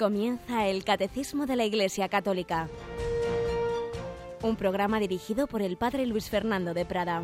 Comienza el Catecismo de la Iglesia Católica, un programa dirigido por el Padre Luis Fernando de Prada.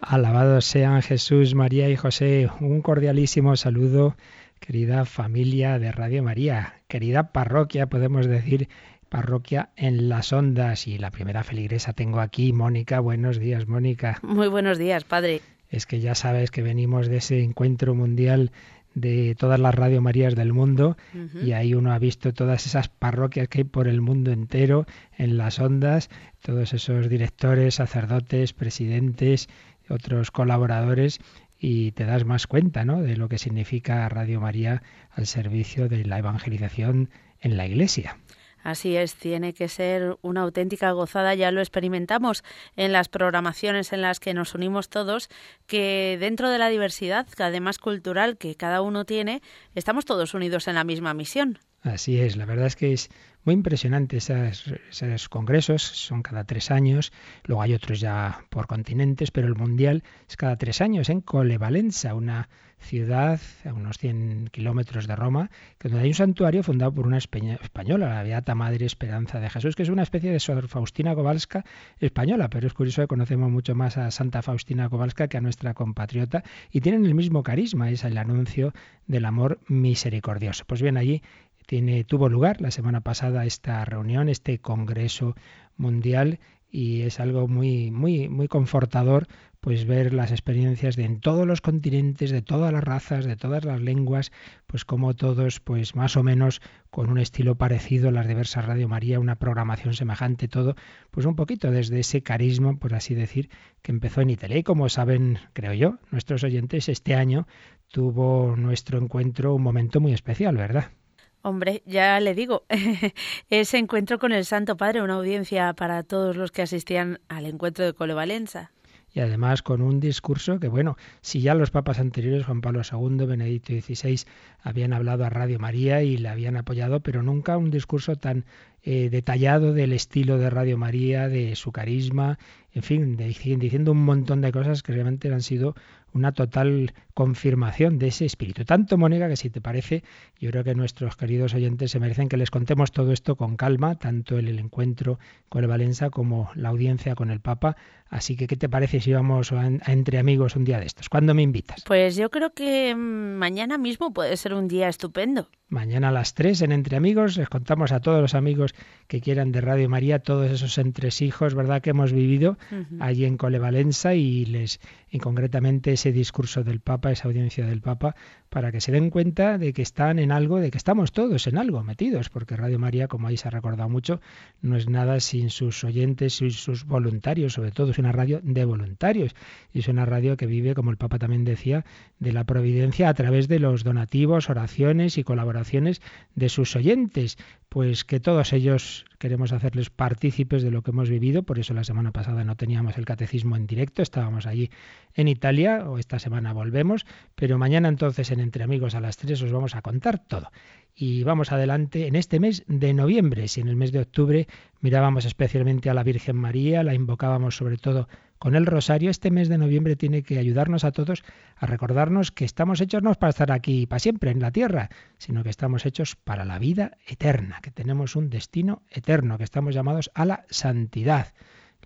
Alabados sean Jesús, María y José. Un cordialísimo saludo, querida familia de Radio María, querida parroquia, podemos decir parroquia en las ondas. Y la primera feligresa tengo aquí, Mónica. Buenos días, Mónica. Muy buenos días, padre. Es que ya sabes que venimos de ese encuentro mundial de todas las Radio Marías del mundo y ahí uno ha visto todas esas parroquias que hay por el mundo entero en las ondas, todos esos directores, sacerdotes, presidentes, otros colaboradores y te das más cuenta ¿no? de lo que significa Radio María al servicio de la evangelización en la Iglesia. Así es, tiene que ser una auténtica gozada, ya lo experimentamos en las programaciones en las que nos unimos todos, que dentro de la diversidad, además cultural que cada uno tiene, estamos todos unidos en la misma misión. Así es, la verdad es que es muy impresionante esos congresos, son cada tres años, luego hay otros ya por continentes, pero el mundial es cada tres años en Colevalenza, una ciudad a unos 100 kilómetros de Roma, donde hay un santuario fundado por una española, la Beata Madre Esperanza de Jesús, que es una especie de Sor Faustina Kowalska española, pero es curioso que conocemos mucho más a Santa Faustina Kowalska que a nuestra compatriota y tienen el mismo carisma, es el anuncio del amor misericordioso. Pues bien, allí tiene, tuvo lugar la semana pasada esta reunión, este Congreso Mundial y es algo muy, muy, muy confortador pues ver las experiencias de en todos los continentes, de todas las razas, de todas las lenguas, pues como todos, pues más o menos con un estilo parecido, las diversas Radio María, una programación semejante, todo, pues un poquito desde ese carisma, por así decir, que empezó en Italia. Y como saben, creo yo, nuestros oyentes, este año tuvo nuestro encuentro un momento muy especial, ¿verdad? Hombre, ya le digo, ese encuentro con el Santo Padre, una audiencia para todos los que asistían al encuentro de Colevalenza. Y además con un discurso que, bueno, si ya los papas anteriores, Juan Pablo II, Benedicto XVI, habían hablado a Radio María y le habían apoyado, pero nunca un discurso tan eh, detallado del estilo de Radio María, de su carisma, en fin, diciendo un montón de cosas que realmente han sido una total confirmación de ese espíritu. Tanto, Mónica, que si te parece, yo creo que nuestros queridos oyentes se merecen que les contemos todo esto con calma, tanto el, el encuentro con el Valencia como la audiencia con el Papa. Así que, ¿qué te parece si vamos a, Entre Amigos un día de estos? ¿Cuándo me invitas? Pues yo creo que mm, mañana mismo puede ser un día estupendo. Mañana a las 3 en Entre Amigos les contamos a todos los amigos que quieran de Radio María todos esos entresijos, ¿verdad?, que hemos vivido allí en Colevalenza y les y concretamente ese discurso del Papa, esa audiencia del Papa, para que se den cuenta de que están en algo, de que estamos todos en algo metidos, porque Radio María, como ahí se ha recordado mucho, no es nada sin sus oyentes y sus voluntarios, sobre todo es una radio de voluntarios y es una radio que vive, como el Papa también decía, de la providencia a través de los donativos, oraciones y colaboraciones de sus oyentes pues que todos ellos queremos hacerles partícipes de lo que hemos vivido, por eso la semana pasada no teníamos el catecismo en directo, estábamos allí en Italia, o esta semana volvemos, pero mañana entonces en Entre Amigos a las 3 os vamos a contar todo. Y vamos adelante en este mes de noviembre, si en el mes de octubre mirábamos especialmente a la Virgen María, la invocábamos sobre todo con el rosario, este mes de noviembre tiene que ayudarnos a todos a recordarnos que estamos hechos no para estar aquí para siempre en la tierra, sino que estamos hechos para la vida eterna, que tenemos un destino eterno, que estamos llamados a la santidad.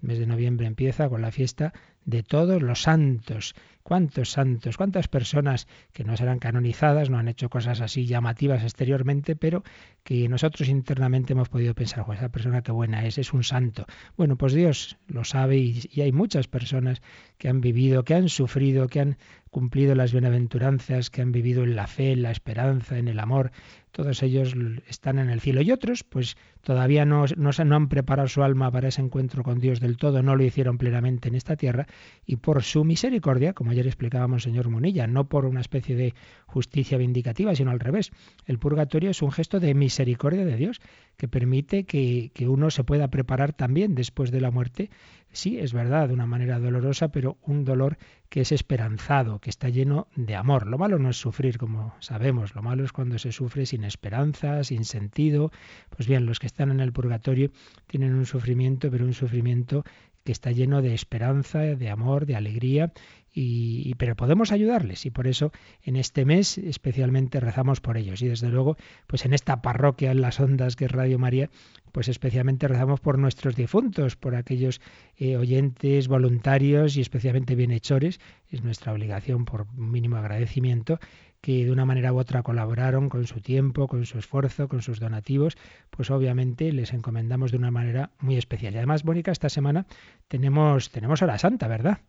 El mes de noviembre empieza con la fiesta de todos los santos. ¿Cuántos santos? ¿Cuántas personas que no serán canonizadas, no han hecho cosas así llamativas exteriormente, pero que nosotros internamente hemos podido pensar, esa persona qué buena es, es un santo? Bueno, pues Dios lo sabe y, y hay muchas personas que han vivido, que han sufrido, que han cumplido las bienaventuranzas, que han vivido en la fe, en la esperanza, en el amor, todos ellos están en el cielo. Y otros, pues todavía no, no, no, han preparado su alma para ese encuentro con Dios del todo, no lo hicieron plenamente en esta tierra, y por su misericordia, como ayer explicábamos señor Munilla, no por una especie de justicia vindicativa, sino al revés. El purgatorio es un gesto de misericordia de Dios que permite que uno se pueda preparar también después de la muerte sí, es verdad, de una manera dolorosa, pero un dolor que es esperanzado, que está lleno de amor. Lo malo no es sufrir, como sabemos, lo malo es cuando se sufre sin esperanza, sin sentido. Pues bien, los que están en el purgatorio tienen un sufrimiento, pero un sufrimiento que está lleno de esperanza, de amor, de alegría y, pero podemos ayudarles y por eso en este mes especialmente rezamos por ellos y desde luego pues en esta parroquia en las ondas que es Radio María pues especialmente rezamos por nuestros difuntos por aquellos eh, oyentes voluntarios y especialmente bienhechores es nuestra obligación por mínimo agradecimiento que de una manera u otra colaboraron con su tiempo, con su esfuerzo, con sus donativos, pues obviamente les encomendamos de una manera muy especial. Y además, Mónica, esta semana tenemos, tenemos hora santa, ¿verdad?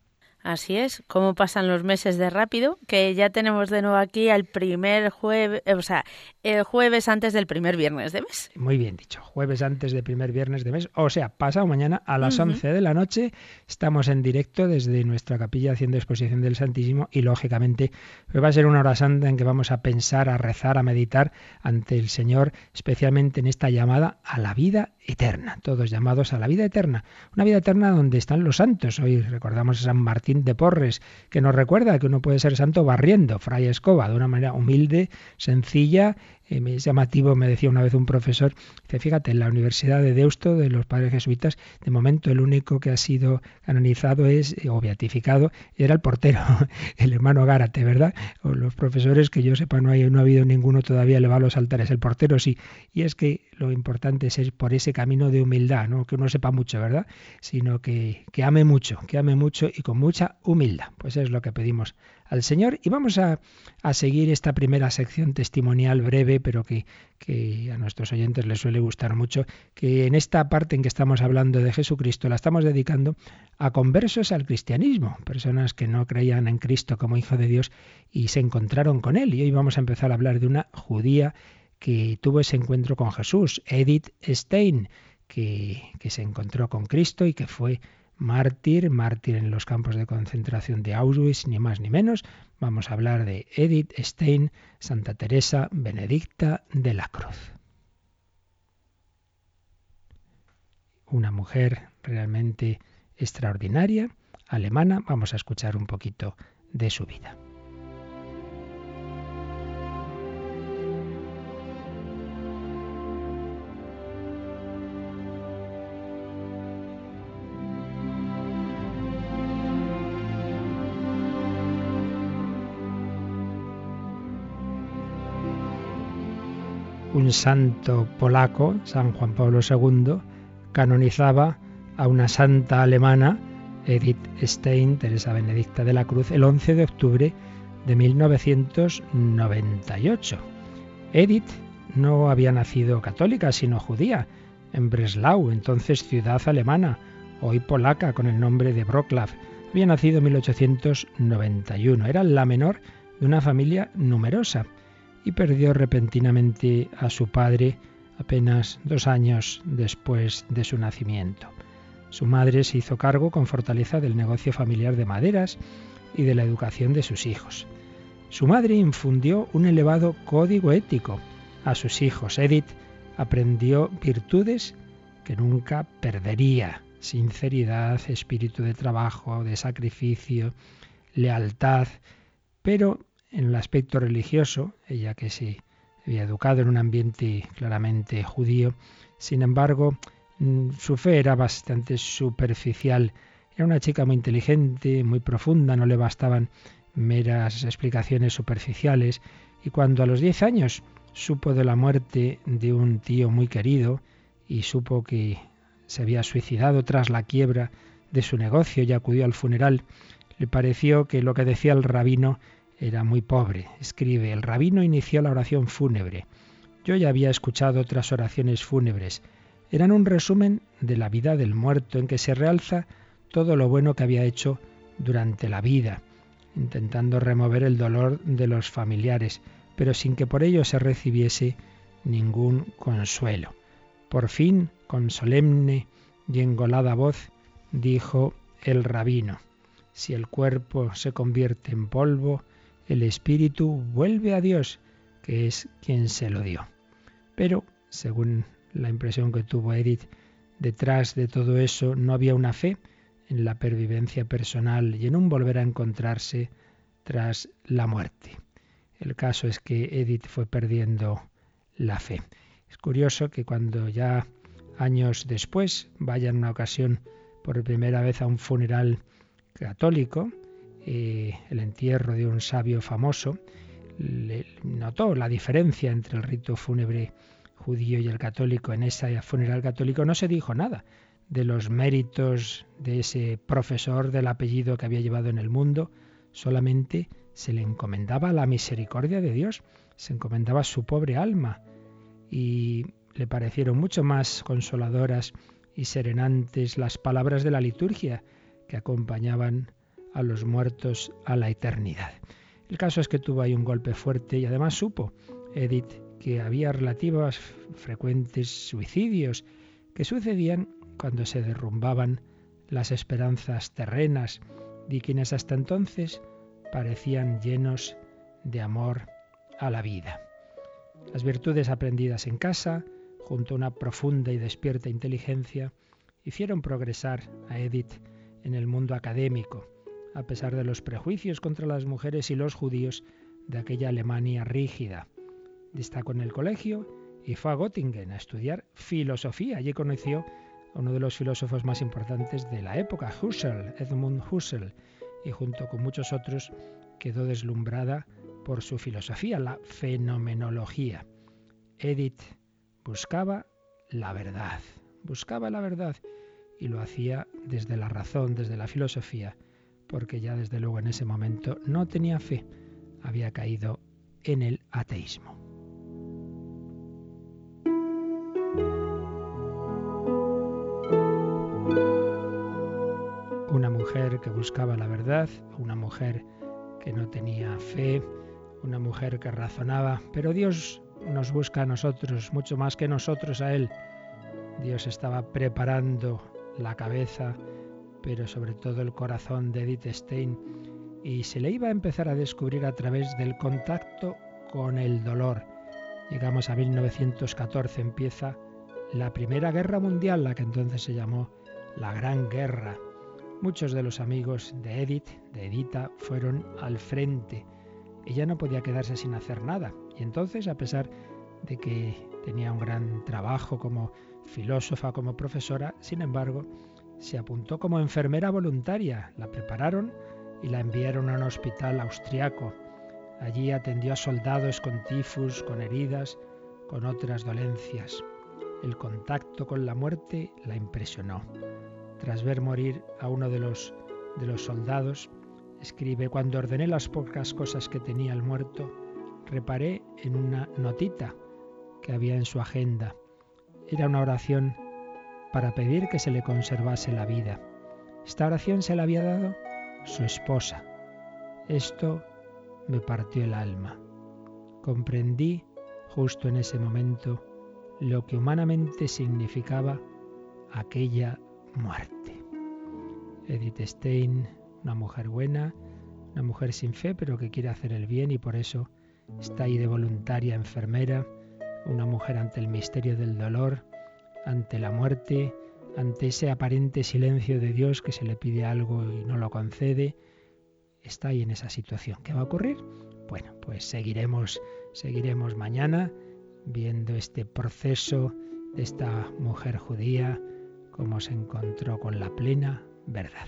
Así es, cómo pasan los meses de rápido, que ya tenemos de nuevo aquí al primer jueves, o sea, el jueves antes del primer viernes de mes. Muy bien dicho, jueves antes del primer viernes de mes, o sea, pasado mañana a las 11 de la noche, estamos en directo desde nuestra capilla haciendo exposición del Santísimo y lógicamente pues va a ser una hora santa en que vamos a pensar, a rezar, a meditar ante el Señor, especialmente en esta llamada a la vida eterna, todos llamados a la vida eterna, una vida eterna donde están los santos. Hoy recordamos a San Martín de Porres, que nos recuerda que uno puede ser santo barriendo, fray escoba, de una manera humilde, sencilla es llamativo, me decía una vez un profesor, dice, fíjate, en la Universidad de Deusto, de los padres jesuitas, de momento el único que ha sido canonizado es, eh, o beatificado, era el portero, el hermano Gárate, ¿verdad? O los profesores que yo sepa, no, hay, no ha habido ninguno todavía elevado a los altares, el portero sí. Y es que lo importante es ir por ese camino de humildad, no que uno sepa mucho, ¿verdad? Sino que, que ame mucho, que ame mucho y con mucha humildad. Pues es lo que pedimos al Señor. Y vamos a, seguir esta primera sección testimonial breve, pero que, que, a nuestros oyentes les suele gustar mucho, que en esta parte en que estamos hablando de Jesucristo la estamos dedicando a conversos al cristianismo, personas que no creían en Cristo como Hijo de Dios y se encontraron con Él. Y hoy vamos a empezar a hablar de una judía que tuvo ese encuentro con Jesús, Edith Stein, que, que se encontró con Cristo y que fue mártir, mártir en los campos de concentración de Auschwitz, ni más ni menos. Vamos a hablar de Edith Stein, Santa Teresa Benedicta de la Cruz. Una mujer realmente extraordinaria, alemana. Vamos a escuchar un poquito de su vida. Un santo polaco, San Juan Pablo II, canonizaba a una santa alemana, Edith Stein, Teresa Benedicta de la Cruz, el 11 de octubre de 1998. Edith no había nacido católica, sino judía, en Breslau, entonces ciudad alemana, hoy polaca con el nombre de Wrocław. Había nacido en 1891. Era la menor de una familia numerosa y perdió repentinamente a su padre apenas dos años después de su nacimiento. Su madre se hizo cargo con fortaleza del negocio familiar de maderas y de la educación de sus hijos. Su madre infundió un elevado código ético a sus hijos. Edith aprendió virtudes que nunca perdería. Sinceridad, espíritu de trabajo, de sacrificio, lealtad. Pero en el aspecto religioso, ella que se había educado en un ambiente claramente judío, sin embargo, mm, su fe era bastante superficial. Era una chica muy inteligente, muy profunda, no le bastaban meras explicaciones superficiales, y cuando a los diez años supo de la muerte de un tío muy querido y supo que se había suicidado tras la quiebra de su negocio y acudió al funeral, le pareció que lo que decía el rabino era muy pobre. Escribe, el rabino inició la oración fúnebre. Yo ya había escuchado otras oraciones fúnebres. Eran un resumen de la vida del muerto en que se realza todo lo bueno que había hecho durante la vida, intentando remover el dolor de los familiares, pero sin que por ello se recibiese ningún consuelo. Por fin, con solemne y engolada voz, dijo el rabino, si el cuerpo se convierte en polvo, el espíritu vuelve a Dios, que es quien se lo dio. Pero, según la impresión que tuvo Edith, detrás de todo eso no había una fe en la pervivencia personal y en un volver a encontrarse tras la muerte. El caso es que Edith fue perdiendo la fe. Es curioso que cuando ya años después vaya en una ocasión por primera vez a un funeral católico, eh, el entierro de un sabio famoso, le notó la diferencia entre el rito fúnebre judío y el católico. En ese funeral católico no se dijo nada de los méritos de ese profesor del apellido que había llevado en el mundo, solamente se le encomendaba la misericordia de Dios, se encomendaba su pobre alma y le parecieron mucho más consoladoras y serenantes las palabras de la liturgia que acompañaban a los muertos a la eternidad. El caso es que tuvo ahí un golpe fuerte y además supo Edith que había relativos frecuentes suicidios que sucedían cuando se derrumbaban las esperanzas terrenas de quienes hasta entonces parecían llenos de amor a la vida. Las virtudes aprendidas en casa, junto a una profunda y despierta inteligencia, hicieron progresar a Edith en el mundo académico, a pesar de los prejuicios contra las mujeres y los judíos de aquella Alemania rígida. Destacó en el colegio y fue a Göttingen a estudiar filosofía. Allí conoció a uno de los filósofos más importantes de la época, Husserl, Edmund Husserl, y junto con muchos otros quedó deslumbrada por su filosofía, la fenomenología. Edith buscaba la verdad, buscaba la verdad y lo hacía desde la razón, desde la filosofía, porque ya desde luego en ese momento no tenía fe, había caído en el ateísmo. Una mujer que buscaba la verdad, una mujer que no tenía fe, una mujer que razonaba, pero Dios nos busca a nosotros mucho más que nosotros a Él. Dios estaba preparando la cabeza, pero sobre todo el corazón de Edith Stein, y se le iba a empezar a descubrir a través del contacto con el dolor. Llegamos a 1914, empieza la Primera Guerra Mundial, la que entonces se llamó la Gran Guerra. Muchos de los amigos de Edith, de Edita, fueron al frente. Ella no podía quedarse sin hacer nada. Y entonces, a pesar de que tenía un gran trabajo como filósofa, como profesora, sin embargo, se apuntó como enfermera voluntaria. La prepararon y la enviaron a un hospital austriaco. Allí atendió a soldados con tifus, con heridas, con otras dolencias. El contacto con la muerte la impresionó. Tras ver morir a uno de los, de los soldados, escribe, cuando ordené las pocas cosas que tenía el muerto, reparé en una notita que había en su agenda. Era una oración para pedir que se le conservase la vida. Esta oración se la había dado su esposa. Esto me partió el alma. Comprendí justo en ese momento lo que humanamente significaba aquella muerte. Edith Stein, una mujer buena, una mujer sin fe, pero que quiere hacer el bien y por eso está ahí de voluntaria enfermera, una mujer ante el misterio del dolor, ante la muerte, ante ese aparente silencio de Dios que se le pide algo y no lo concede, está ahí en esa situación. ¿Qué va a ocurrir? Bueno, pues seguiremos, seguiremos mañana viendo este proceso de esta mujer judía, cómo se encontró con la plena verdad.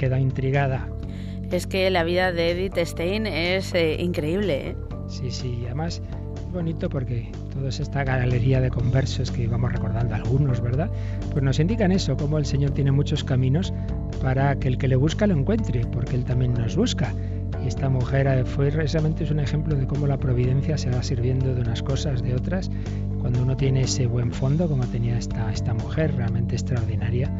Queda intrigada. Es que la vida de Edith Stein es eh, increíble. ¿eh? Sí, sí, además bonito porque toda esta galería de conversos que vamos recordando algunos, ¿verdad? Pues nos indican eso, como el Señor tiene muchos caminos para que el que le busca lo encuentre, porque Él también nos busca. Y esta mujer eh, fue precisamente es un ejemplo de cómo la providencia se va sirviendo de unas cosas, de otras. Cuando uno tiene ese buen fondo, como tenía esta, esta mujer realmente extraordinaria,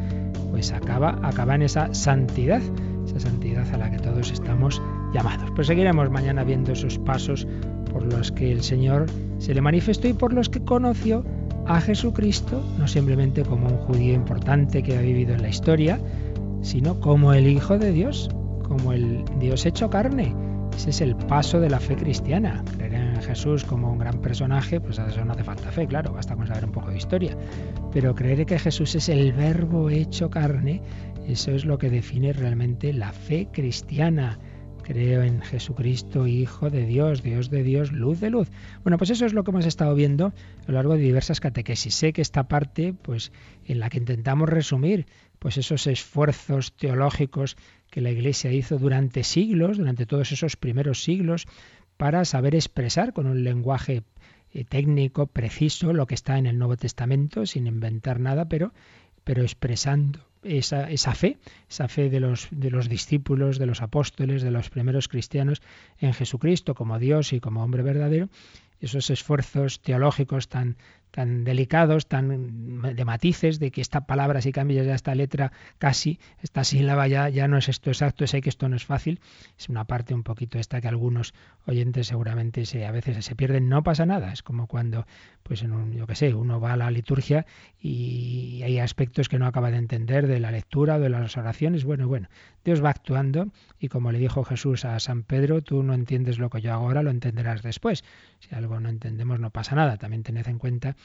pues acaba, acaba en esa santidad, esa santidad a la que todos estamos llamados. Pues seguiremos mañana viendo esos pasos por los que el Señor se le manifestó y por los que conoció a Jesucristo, no simplemente como un judío importante que ha vivido en la historia, sino como el Hijo de Dios, como el Dios hecho carne. Ese es el paso de la fe cristiana. Creer en Jesús como un gran personaje, pues a eso no hace falta fe, claro, basta con saber un poco de historia. Pero creer que Jesús es el verbo hecho carne, eso es lo que define realmente la fe cristiana. Creo en Jesucristo, Hijo de Dios, Dios de Dios, luz de luz. Bueno, pues eso es lo que hemos estado viendo a lo largo de diversas catequesis. Sé que esta parte, pues en la que intentamos resumir pues esos esfuerzos teológicos que la Iglesia hizo durante siglos, durante todos esos primeros siglos, para saber expresar con un lenguaje técnico, preciso, lo que está en el Nuevo Testamento, sin inventar nada, pero, pero expresando esa, esa, fe, esa fe de los, de los discípulos, de los apóstoles, de los primeros cristianos en Jesucristo como Dios y como hombre verdadero, esos esfuerzos teológicos tan, tan delicados, tan de matices, de que esta palabra si cambias ya esta letra casi, esta sílaba ya, ya no es esto exacto, sé que esto no es fácil, es una parte un poquito esta que algunos oyentes seguramente se, a veces se pierden, no pasa nada, es como cuando, pues en un, yo qué sé, uno va a la liturgia y hay aspectos que no acaba de entender de la lectura o de las oraciones, bueno, bueno, Dios va actuando y como le dijo Jesús a San Pedro, tú no entiendes lo que yo hago ahora, lo entenderás después, si no entendemos no pasa nada, también tened en cuenta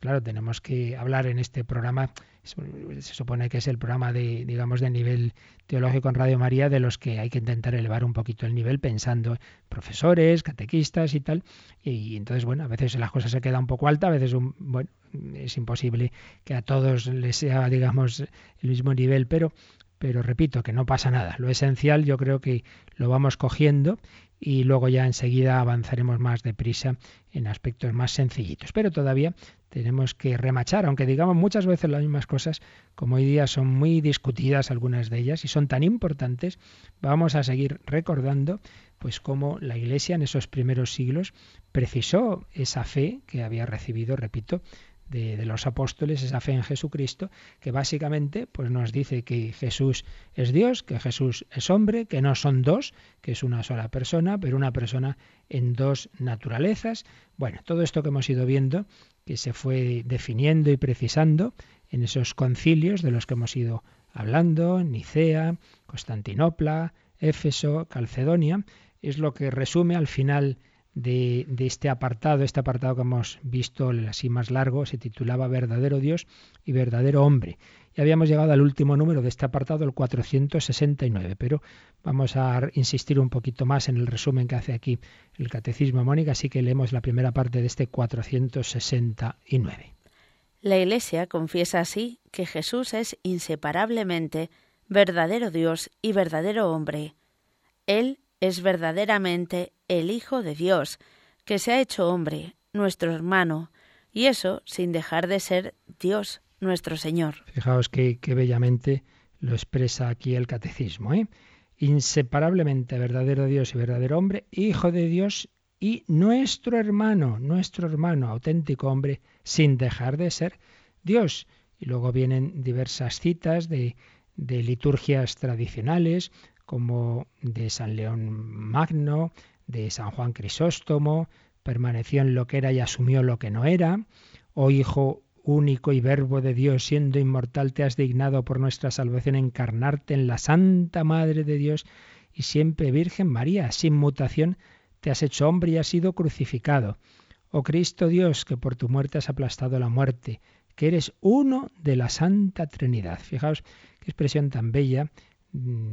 claro, tenemos que hablar en este programa, se supone que es el programa de, digamos, de nivel teológico en Radio María, de los que hay que intentar elevar un poquito el nivel pensando profesores, catequistas y tal. Y, entonces, bueno, a veces las cosas se queda un poco alta, a veces, bueno, es imposible que a todos les sea, digamos, el mismo nivel, pero pero repito que no pasa nada. Lo esencial yo creo que lo vamos cogiendo y luego ya enseguida avanzaremos más deprisa en aspectos más sencillitos. Pero todavía tenemos que remachar, aunque digamos muchas veces las mismas cosas, como hoy día son muy discutidas algunas de ellas y son tan importantes, vamos a seguir recordando pues cómo la Iglesia en esos primeros siglos precisó esa fe que había recibido, repito, de, los apóstoles, esa fe en Jesucristo, que básicamente pues nos dice que Jesús es Dios, que Jesús es hombre, que no son dos, que es una sola persona, pero una persona en dos naturalezas. Bueno, todo esto que hemos ido viendo, que se fue definiendo y precisando en esos concilios de los que hemos ido hablando, Nicea, Constantinopla, Éfeso, Calcedonia, es lo que resume al final de, este apartado, este apartado que hemos visto así más largo, se titulaba Verdadero Dios y Verdadero Hombre. Y habíamos llegado al último número de este apartado, el 469, pero vamos a insistir un poquito más en el resumen que hace aquí el Catecismo Mónica, así que leemos la primera parte de este 469. La Iglesia confiesa así que Jesús es inseparablemente verdadero Dios y verdadero hombre. Él es verdaderamente el Hijo de Dios, que se ha hecho hombre, nuestro hermano, y eso sin dejar de ser Dios, nuestro Señor. Fijaos qué, bellamente lo expresa aquí el catecismo. ¿eh? Inseparablemente verdadero Dios y verdadero hombre, Hijo de Dios y nuestro hermano, nuestro hermano, auténtico hombre, sin dejar de ser Dios. Y luego vienen diversas citas de liturgias tradicionales, como de San León Magno, de San Juan Crisóstomo, permaneció en lo que era y asumió lo que no era, oh Hijo único y verbo de Dios, siendo inmortal, te has dignado por nuestra salvación encarnarte en la Santa Madre de Dios y siempre Virgen María, sin mutación, te has hecho hombre y has sido crucificado. Oh Cristo Dios, que por tu muerte has aplastado la muerte, que eres uno de la Santa Trinidad. Fijaos qué expresión tan bella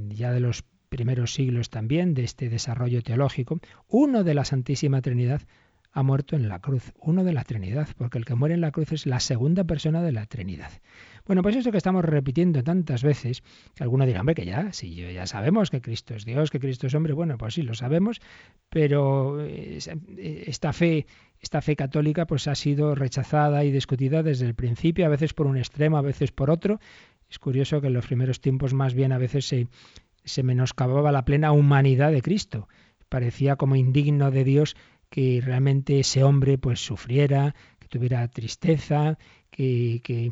ya de los primeros siglos también, de este desarrollo teológico, uno de la Santísima Trinidad ha muerto en la cruz, uno de la Trinidad, porque el que muere en la cruz es la segunda persona de la Trinidad. Bueno, pues eso que estamos repitiendo tantas veces, que alguno dirá, hombre, que ya, si ya sabemos que Cristo es Dios, que Cristo es hombre, bueno, pues sí, lo sabemos, pero eh, esta fe, esta fe católica pues ha sido rechazada y discutida desde el principio, a veces por un extremo, a veces por otro, es curioso que en los primeros tiempos más bien a veces se, se menoscababa la plena humanidad de Cristo. Parecía como indigno de Dios que realmente ese hombre pues sufriera, que tuviera tristeza, que, que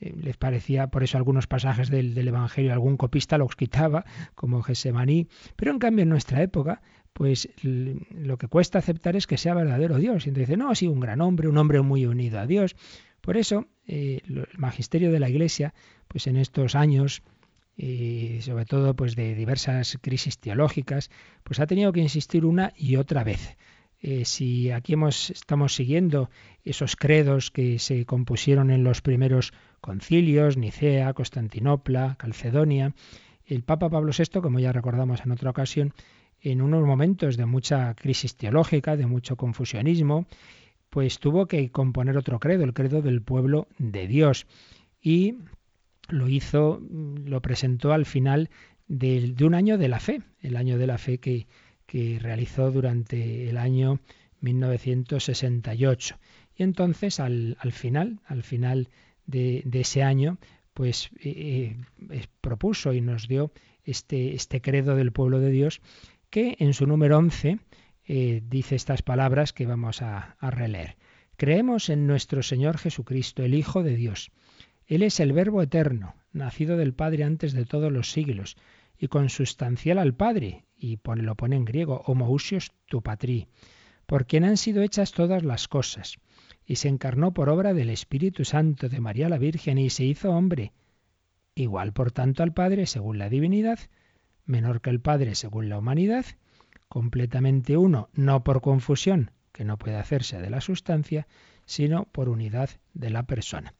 eh, les parecía, por eso algunos pasajes del, del, Evangelio, algún copista los quitaba, como Gesemaní, pero en cambio en nuestra época, pues lo que cuesta aceptar es que sea verdadero Dios. Y entonces dice, no, sí, un gran hombre, un hombre muy unido a Dios. Por eso, eh, el magisterio de la Iglesia, pues en estos años, y sobre todo pues de diversas crisis teológicas, pues ha tenido que insistir una y otra vez. Eh, si aquí hemos, estamos siguiendo esos credos que se compusieron en los primeros concilios, Nicea, Constantinopla, Calcedonia, el Papa Pablo VI, como ya recordamos en otra ocasión, en unos momentos de mucha crisis teológica, de mucho confusionismo, pues tuvo que componer otro credo, el credo del pueblo de Dios. Y lo hizo, lo presentó al final de, un año de la fe, el año de la fe que, que realizó durante el año 1968. Y entonces al, al final, al final de, ese año, pues eh, eh, propuso y nos dio este, este credo del pueblo de Dios que en su número 11 eh, dice estas palabras que vamos a, a releer. Creemos en nuestro Señor Jesucristo, el Hijo de Dios. Él es el Verbo eterno, nacido del Padre antes de todos los siglos, y consustancial al Padre, y lo pone en griego, homousios tu patri, por quien han sido hechas todas las cosas, y se encarnó por obra del Espíritu Santo de María la Virgen, y se hizo hombre, igual por tanto al Padre según la divinidad, menor que el Padre según la humanidad, completamente uno, no por confusión, que no puede hacerse de la sustancia, sino por unidad de la persona.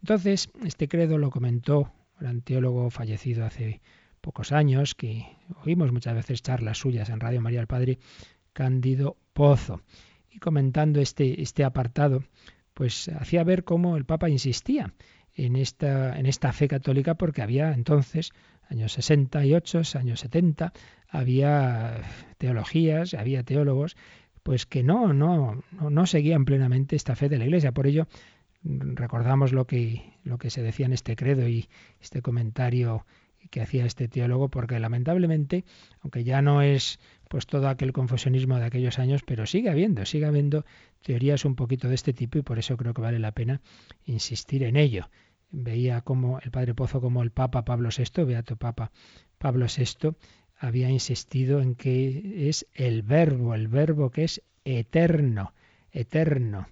Entonces, este credo lo comentó un anteólogo fallecido hace pocos años, que oímos muchas veces charlas suyas en Radio María el Padre, Cándido Pozo. Y comentando este, este apartado, pues hacía ver cómo el Papa insistía en esta, en esta fe católica porque había entonces años 68, años 70, había teologías, había teólogos, pues que no, no, no, seguían plenamente esta fe de la Iglesia. Por ello, recordamos lo que, lo que se decía en este credo y este comentario que hacía este teólogo, porque lamentablemente, aunque ya no es pues todo aquel confusionismo de aquellos años, pero sigue habiendo, sigue habiendo teorías un poquito de este tipo y por eso creo que vale la pena insistir en ello veía como el padre Pozo, como el Papa Pablo VI, Beato Papa Pablo VI, había insistido en que es el verbo, el verbo que es eterno, eterno,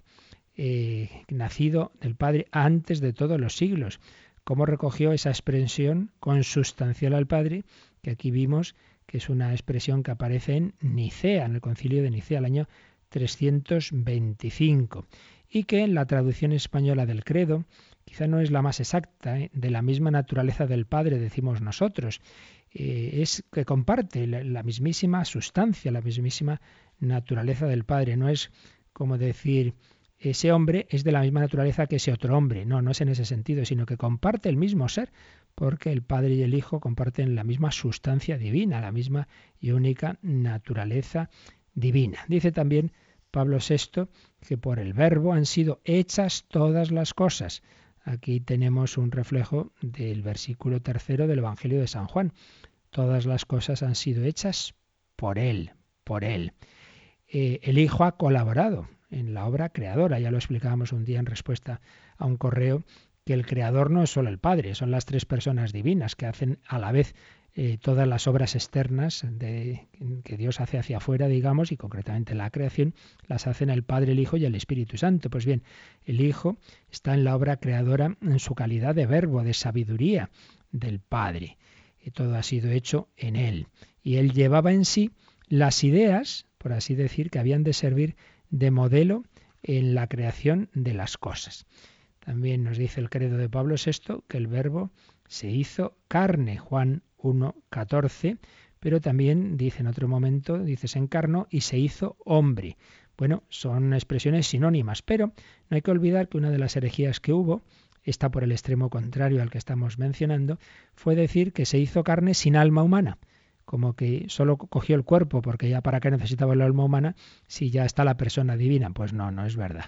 eh, nacido del Padre antes de todos los siglos. Cómo recogió esa expresión consustancial al Padre, que aquí vimos que es una expresión que aparece en Nicea, en el concilio de Nicea, el año 325, y que en la traducción española del credo quizá no es la más exacta, ¿eh? de la misma naturaleza del Padre, decimos nosotros. Eh, es que comparte la, mismísima sustancia, la mismísima naturaleza del Padre. No es como decir, ese hombre es de la misma naturaleza que ese otro hombre. No, no es en ese sentido, sino que comparte el mismo ser, porque el Padre y el Hijo comparten la misma sustancia divina, la misma y única naturaleza divina. Dice también Pablo VI que por el Verbo han sido hechas todas las cosas Aquí tenemos un reflejo del versículo tercero del Evangelio de San Juan. Todas las cosas han sido hechas por Él, por Él. Eh, el Hijo ha colaborado en la obra creadora. Ya lo explicábamos un día en respuesta a un correo que el creador no es solo el Padre, son las tres personas divinas que hacen a la vez eh, todas las obras externas de, que Dios hace hacia afuera, digamos, y concretamente la creación, las hacen el Padre, el Hijo y el Espíritu Santo. Pues bien, el Hijo está en la obra creadora en su calidad de verbo, de sabiduría del Padre. Y todo ha sido hecho en Él. Y Él llevaba en sí las ideas, por así decir, que habían de servir de modelo en la creación de las cosas. También nos dice el credo de Pablo VI que el verbo se hizo carne, Juan 1.14, pero también dice en otro momento, dice se encarnó y se hizo hombre. Bueno, son expresiones sinónimas, pero no hay que olvidar que una de las herejías que hubo, está por el extremo contrario al que estamos mencionando, fue decir que se hizo carne sin alma humana, como que solo cogió el cuerpo, porque ya para qué necesitaba el alma humana si ya está la persona divina. Pues no, no es verdad.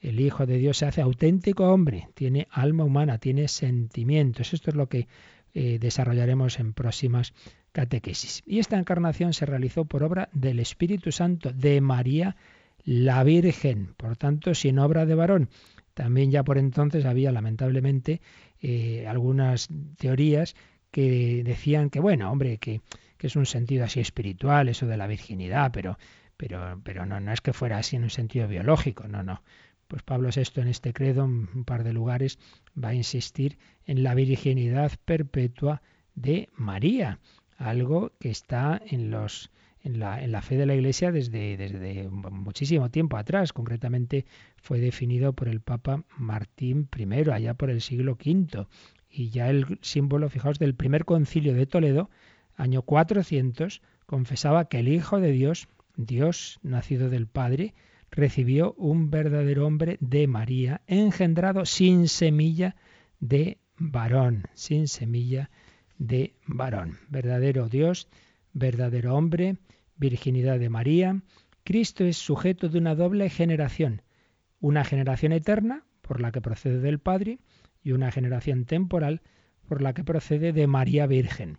El Hijo de Dios se hace auténtico hombre, tiene alma humana, tiene sentimientos. Esto es lo que eh, desarrollaremos en próximas catequesis. Y esta encarnación se realizó por obra del Espíritu Santo de María la Virgen, por tanto, sin obra de varón. también ya por entonces había lamentablemente eh, algunas teorías que decían que, bueno, hombre, que, que, es un sentido así espiritual, eso de la virginidad, pero, pero, pero no, no es que fuera así en un sentido biológico, no, no. Pues Pablo VI en este credo, en un par de lugares, va a insistir en la virginidad perpetua de María, algo que está en los en la, en la, fe de la Iglesia desde, desde muchísimo tiempo atrás. Concretamente fue definido por el Papa Martín I, allá por el siglo V. Y ya el símbolo, fijaos, del primer concilio de Toledo, año 400, confesaba que el Hijo de Dios, Dios nacido del Padre, recibió un verdadero hombre de María, engendrado sin semilla de varón, sin semilla de varón. Verdadero Dios, verdadero hombre, virginidad de María. Cristo es sujeto de una doble generación, una generación eterna, por la que procede del Padre, y una generación temporal, por la que procede de María Virgen.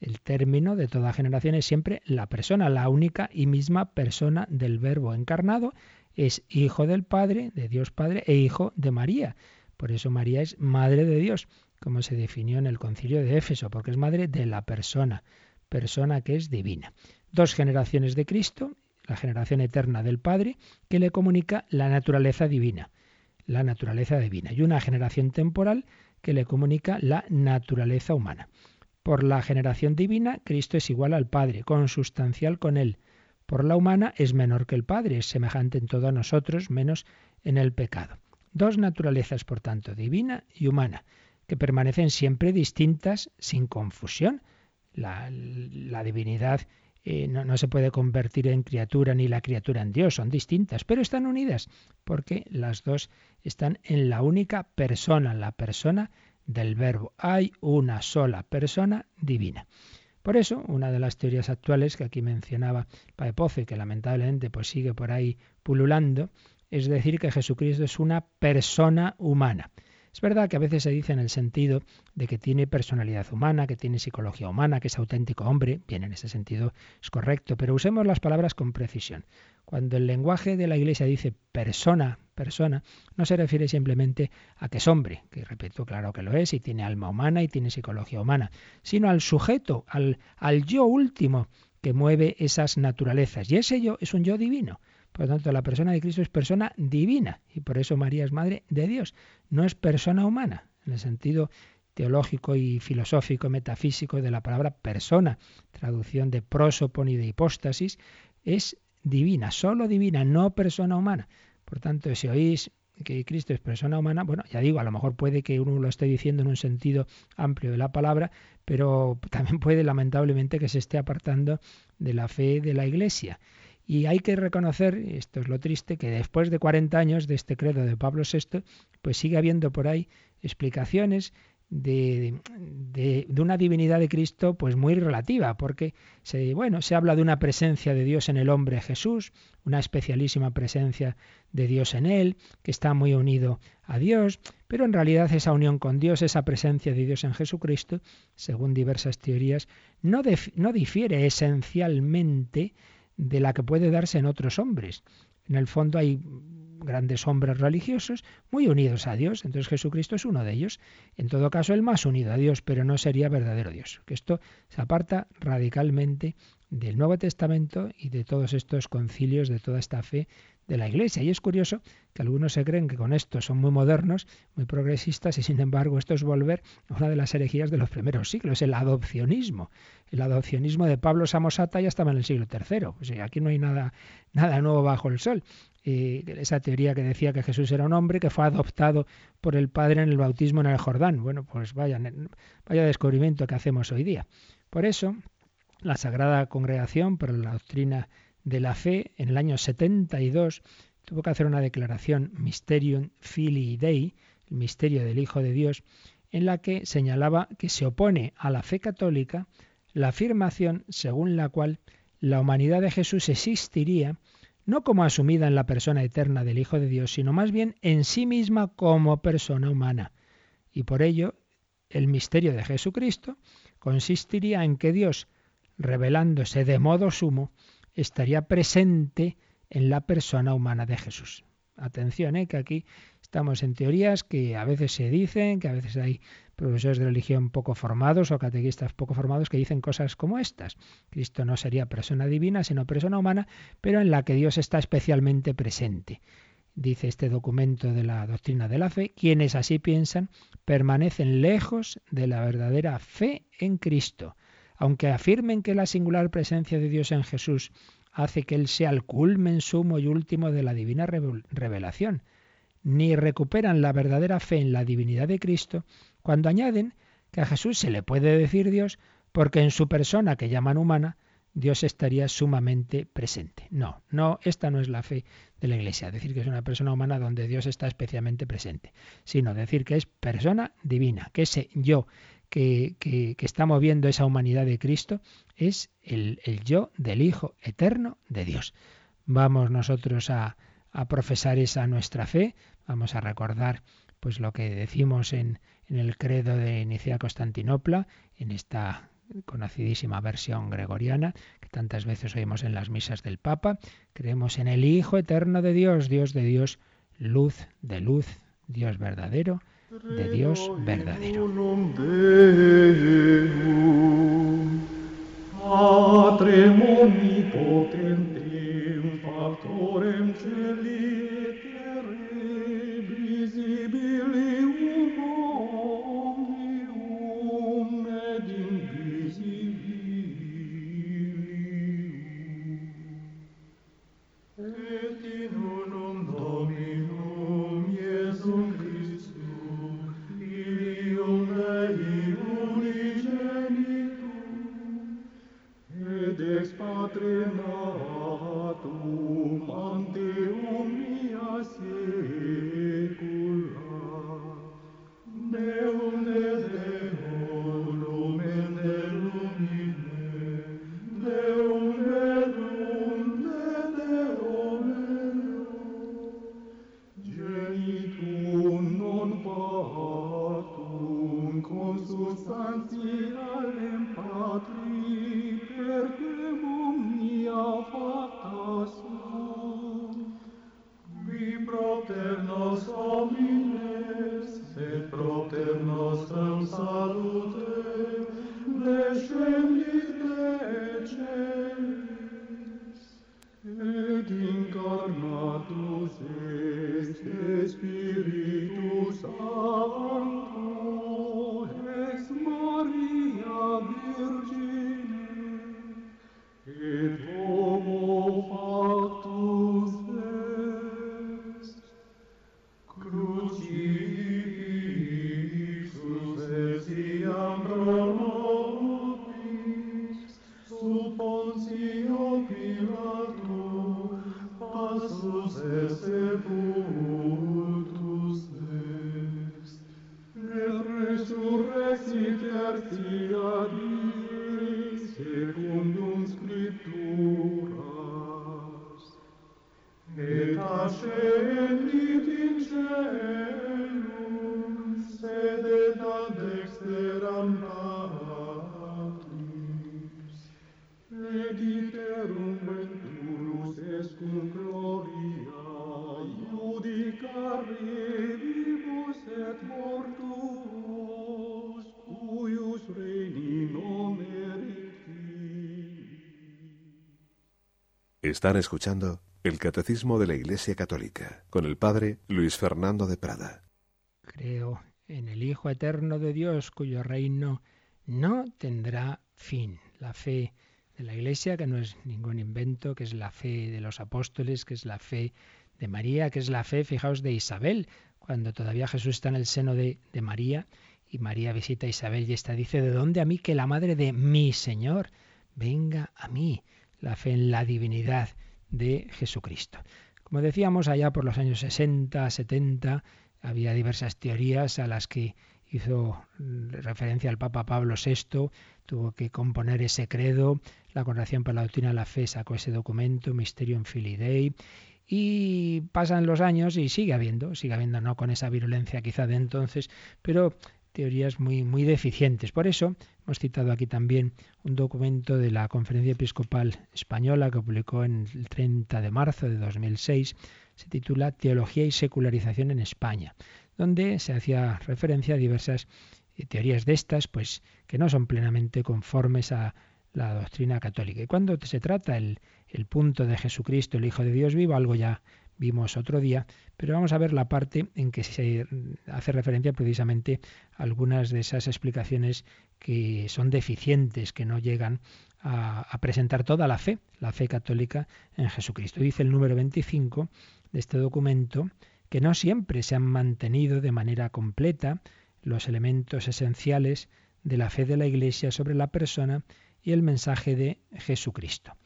El término de toda generación es siempre la persona, la única y misma persona del Verbo encarnado, es hijo del Padre, de Dios Padre, e hijo de María. Por eso María es madre de Dios, como se definió en el concilio de Éfeso, porque es madre de la persona, persona que es divina. Dos generaciones de Cristo, la generación eterna del Padre, que le comunica la naturaleza divina, la naturaleza divina, y una generación temporal que le comunica la naturaleza humana. Por la generación divina, Cristo es igual al Padre, consustancial con Él. Por la humana es menor que el Padre, es semejante en todo a nosotros, menos en el pecado. Dos naturalezas, por tanto, divina y humana, que permanecen siempre distintas sin confusión. La, divinidad eh, no, se puede convertir en criatura ni la criatura en Dios, son distintas, pero están unidas porque las dos están en la única persona, la persona del verbo. Hay una sola persona divina. Por eso, una de las teorías actuales que aquí mencionaba Paepoce, que lamentablemente pues sigue por ahí pululando, es decir que Jesucristo es una persona humana. Es verdad que a veces se dice en el sentido de que tiene personalidad humana, que tiene psicología humana, que es auténtico hombre. Bien, en ese sentido es correcto, pero usemos las palabras con precisión. Cuando el lenguaje de la Iglesia dice persona, persona, no se refiere simplemente a que es hombre, que repito, claro que lo es, y tiene alma humana y tiene psicología humana, sino al sujeto, al, al yo último que mueve esas naturalezas. Y ese yo es un yo divino. Por lo tanto, la persona de Cristo es persona divina y por eso María es madre de Dios. No es persona humana, en el sentido teológico y filosófico, metafísico de la palabra persona. Traducción de prosopon y de hipóstasis es divina, solo divina, no persona humana. Por tanto, si oís que Cristo es persona humana, bueno, ya digo, a lo mejor puede que uno lo esté diciendo en un sentido amplio de la palabra, pero también puede lamentablemente que se esté apartando de la fe de la Iglesia. Y hay que reconocer, esto es lo triste, que después de 40 años de este credo de Pablo VI, pues sigue habiendo por ahí explicaciones de, de, una divinidad de Cristo pues muy relativa, porque se, bueno, se habla de una presencia de Dios en el hombre Jesús, una especialísima presencia de Dios en él, que está muy unido a Dios, pero en realidad esa unión con Dios, esa presencia de Dios en Jesucristo, según diversas teorías, no, no difiere esencialmente de la que puede darse en otros hombres. En el fondo hay grandes hombres religiosos muy unidos a Dios, entonces Jesucristo es uno de ellos. En todo caso, el más unido a Dios, pero no sería verdadero Dios. Que esto se aparta radicalmente del Nuevo Testamento y de todos estos concilios, de toda esta fe de la Iglesia. Y es curioso que algunos se creen que con esto son muy modernos, muy progresistas, y sin embargo esto es volver a una de las herejías de los primeros siglos, el adopcionismo. El adopcionismo de Pablo Samosata ya estaba en el siglo III. Aquí no hay nada, nada nuevo bajo el sol. esa teoría que decía que Jesús era un hombre que fue adoptado por el Padre en el bautismo en el Jordán. Bueno, pues vaya, vaya descubrimiento que hacemos hoy día. Por eso, la Sagrada Congregación para la Doctrina de la Fe, en el año 72, tuvo que hacer una declaración Mysterium Filii Dei, el misterio del Hijo de Dios, en la que señalaba que se opone a la fe católica la afirmación según la cual la humanidad de Jesús existiría no como asumida en la persona eterna del Hijo de Dios, sino más bien en sí misma como persona humana. Y por ello, el misterio de Jesucristo consistiría en que Dios, revelándose de modo sumo, estaría presente en la persona humana de Jesús. Atención, ¿eh? que aquí Estamos en teorías que a veces se dicen, que a veces hay profesores de religión poco formados o catequistas poco formados que dicen cosas como estas. Cristo no sería persona divina, sino persona humana, pero en la que Dios está especialmente presente. Dice este documento de la doctrina de la fe, quienes así piensan permanecen lejos de la verdadera fe en Cristo. Aunque afirmen que la singular presencia de Dios en Jesús hace que Él sea el culmen sumo y último de la divina revelación, ni recuperan la verdadera fe en la divinidad de Cristo cuando añaden que a Jesús se le puede decir Dios porque en su persona que llaman humana, Dios estaría sumamente presente. No, no, esta no es la fe de la Iglesia, decir que es una persona humana donde Dios está especialmente presente, sino decir que es persona divina, que ese yo que, está moviendo esa humanidad de Cristo es el, el, yo del Hijo eterno de Dios. Vamos nosotros a, a profesar esa nuestra fe, vamos a recordar pues lo que decimos en, en el credo de Nicea Constantinopla, en esta conocidísima versión gregoriana que tantas veces oímos en las misas del Papa. Creemos en el Hijo eterno de Dios, Dios de Dios, luz de luz, Dios verdadero, de Dios verdadero. salut. Están escuchando el Catecismo de la Iglesia Católica con el Padre Luis Fernando de Prada. Creo en el Hijo Eterno de Dios, cuyo reino no tendrá fin. La fe de la Iglesia, que no es ningún invento, que es la fe de los apóstoles, que es la fe de María, que es la fe, fijaos, de Isabel, cuando todavía Jesús está en el seno de, de María y María visita a Isabel y esta dice, ¿de dónde a mí que la madre de mi Señor venga a mí? La fe en la divinidad de Jesucristo. Como decíamos, allá por los años 60, 70, había diversas teorías a las que hizo referencia el Papa Pablo VI, tuvo que componer ese credo, la Congregación para la Doctrina de la Fe sacó ese documento, Mysterium Filii y pasan los años y sigue habiendo, sigue habiendo no con esa virulencia quizá de entonces, pero teorías muy, muy deficientes. Por eso hemos citado aquí también un documento de la Conferencia Episcopal Española que publicó en el 30 de marzo de 2006. se titula Teología y Secularización en España, donde se hacía referencia a diversas eh, teorías de estas, pues que no son plenamente conformes a la doctrina católica. Y cuando se trata el, el punto de Jesucristo, el Hijo de Dios vivo, algo ya vimos otro día, pero vamos a ver la parte en que se hace referencia precisamente a algunas de esas explicaciones que son deficientes, que no llegan a, a, presentar toda la fe, la fe católica en Jesucristo. Dice el número 25 de este documento que no siempre se han mantenido de manera completa los elementos esenciales de la fe de la Iglesia sobre la persona y el mensaje de Jesucristo.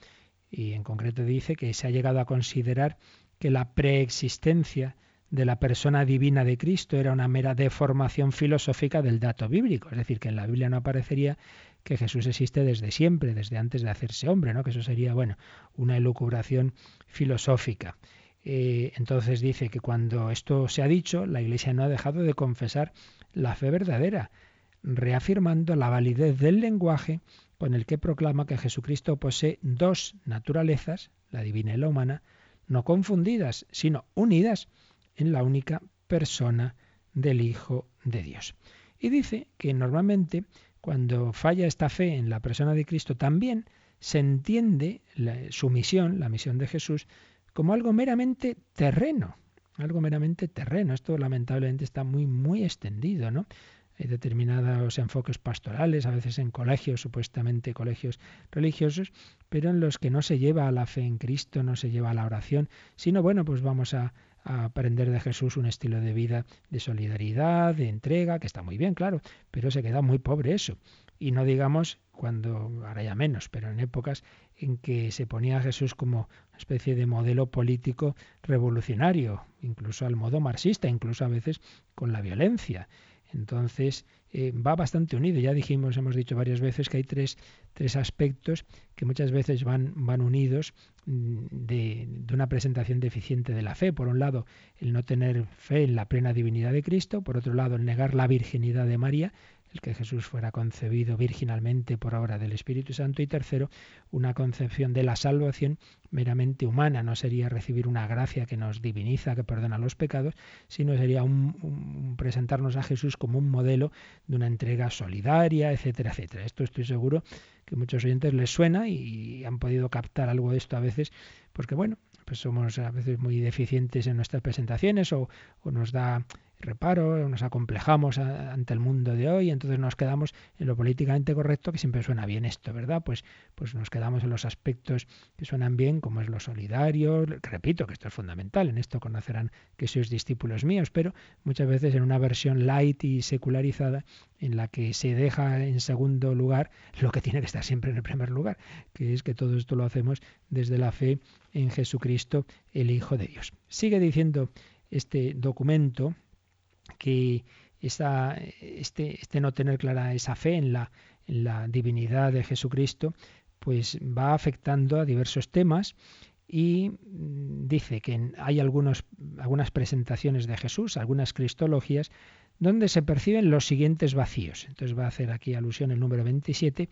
Y en concreto dice que se ha llegado a considerar que la preexistencia de la persona divina de Cristo era una mera deformación filosófica del dato bíblico, es decir, que en la Biblia no aparecería que Jesús existe desde siempre, desde antes de hacerse hombre, ¿no? Que eso sería, bueno, una elucubración filosófica. Eh, entonces dice que cuando esto se ha dicho, la Iglesia no ha dejado de confesar la fe verdadera, reafirmando la validez del lenguaje con el que proclama que Jesucristo posee dos naturalezas, la divina y la humana, no confundidas, sino unidas en la única persona del Hijo de Dios. Y dice que normalmente cuando falla esta fe en la persona de Cristo también se entiende su misión, la misión de Jesús, como algo meramente terreno, algo meramente terreno. Esto lamentablemente está muy, muy extendido, ¿no? Determinados enfoques pastorales, a veces en colegios, supuestamente colegios religiosos, pero en los que no se lleva a la fe en Cristo, no se lleva a la oración, sino bueno, pues vamos a, a aprender de Jesús un estilo de vida de solidaridad, de entrega, que está muy bien, claro, pero se queda muy pobre eso. Y no digamos cuando, ahora ya menos, pero en épocas en que se ponía a Jesús como una especie de modelo político revolucionario, incluso al modo marxista, incluso a veces con la violencia. Entonces, eh, va bastante unido. Ya dijimos, hemos dicho varias veces que hay tres, tres aspectos que muchas veces van, van unidos mm, de, de, una presentación deficiente de la fe. Por un lado, el no tener fe en la plena divinidad de Cristo. Por otro lado, el negar la virginidad de María el que Jesús fuera concebido virginalmente por obra del Espíritu Santo y tercero, una concepción de la salvación meramente humana, no sería recibir una gracia que nos diviniza, que perdona los pecados, sino sería un, presentarnos a Jesús como un modelo de una entrega solidaria, etcétera, etcétera. Esto estoy seguro que a muchos oyentes les suena y han podido captar algo de esto a veces, porque bueno, pues somos a veces muy deficientes en nuestras presentaciones o nos da reparo, nos acomplejamos ante el mundo de hoy, entonces nos quedamos en lo políticamente correcto, que siempre suena bien esto, ¿verdad? Pues, pues nos quedamos en los aspectos que suenan bien, como es lo solidario, repito que esto es fundamental, en esto conocerán que sois discípulos míos, pero muchas veces en una versión light y secularizada, en la que se deja en segundo lugar lo que tiene que estar siempre en el primer lugar, que es que todo esto lo hacemos desde la fe en Jesucristo, el Hijo de Dios. Sigue diciendo este documento, que este, este no tener clara esa fe en la, en la divinidad de Jesucristo, pues va afectando a diversos temas y mm, dice que hay algunos, algunas presentaciones de Jesús, algunas cristologías, donde se perciben los siguientes vacíos. Entonces va a hacer aquí alusión el número 27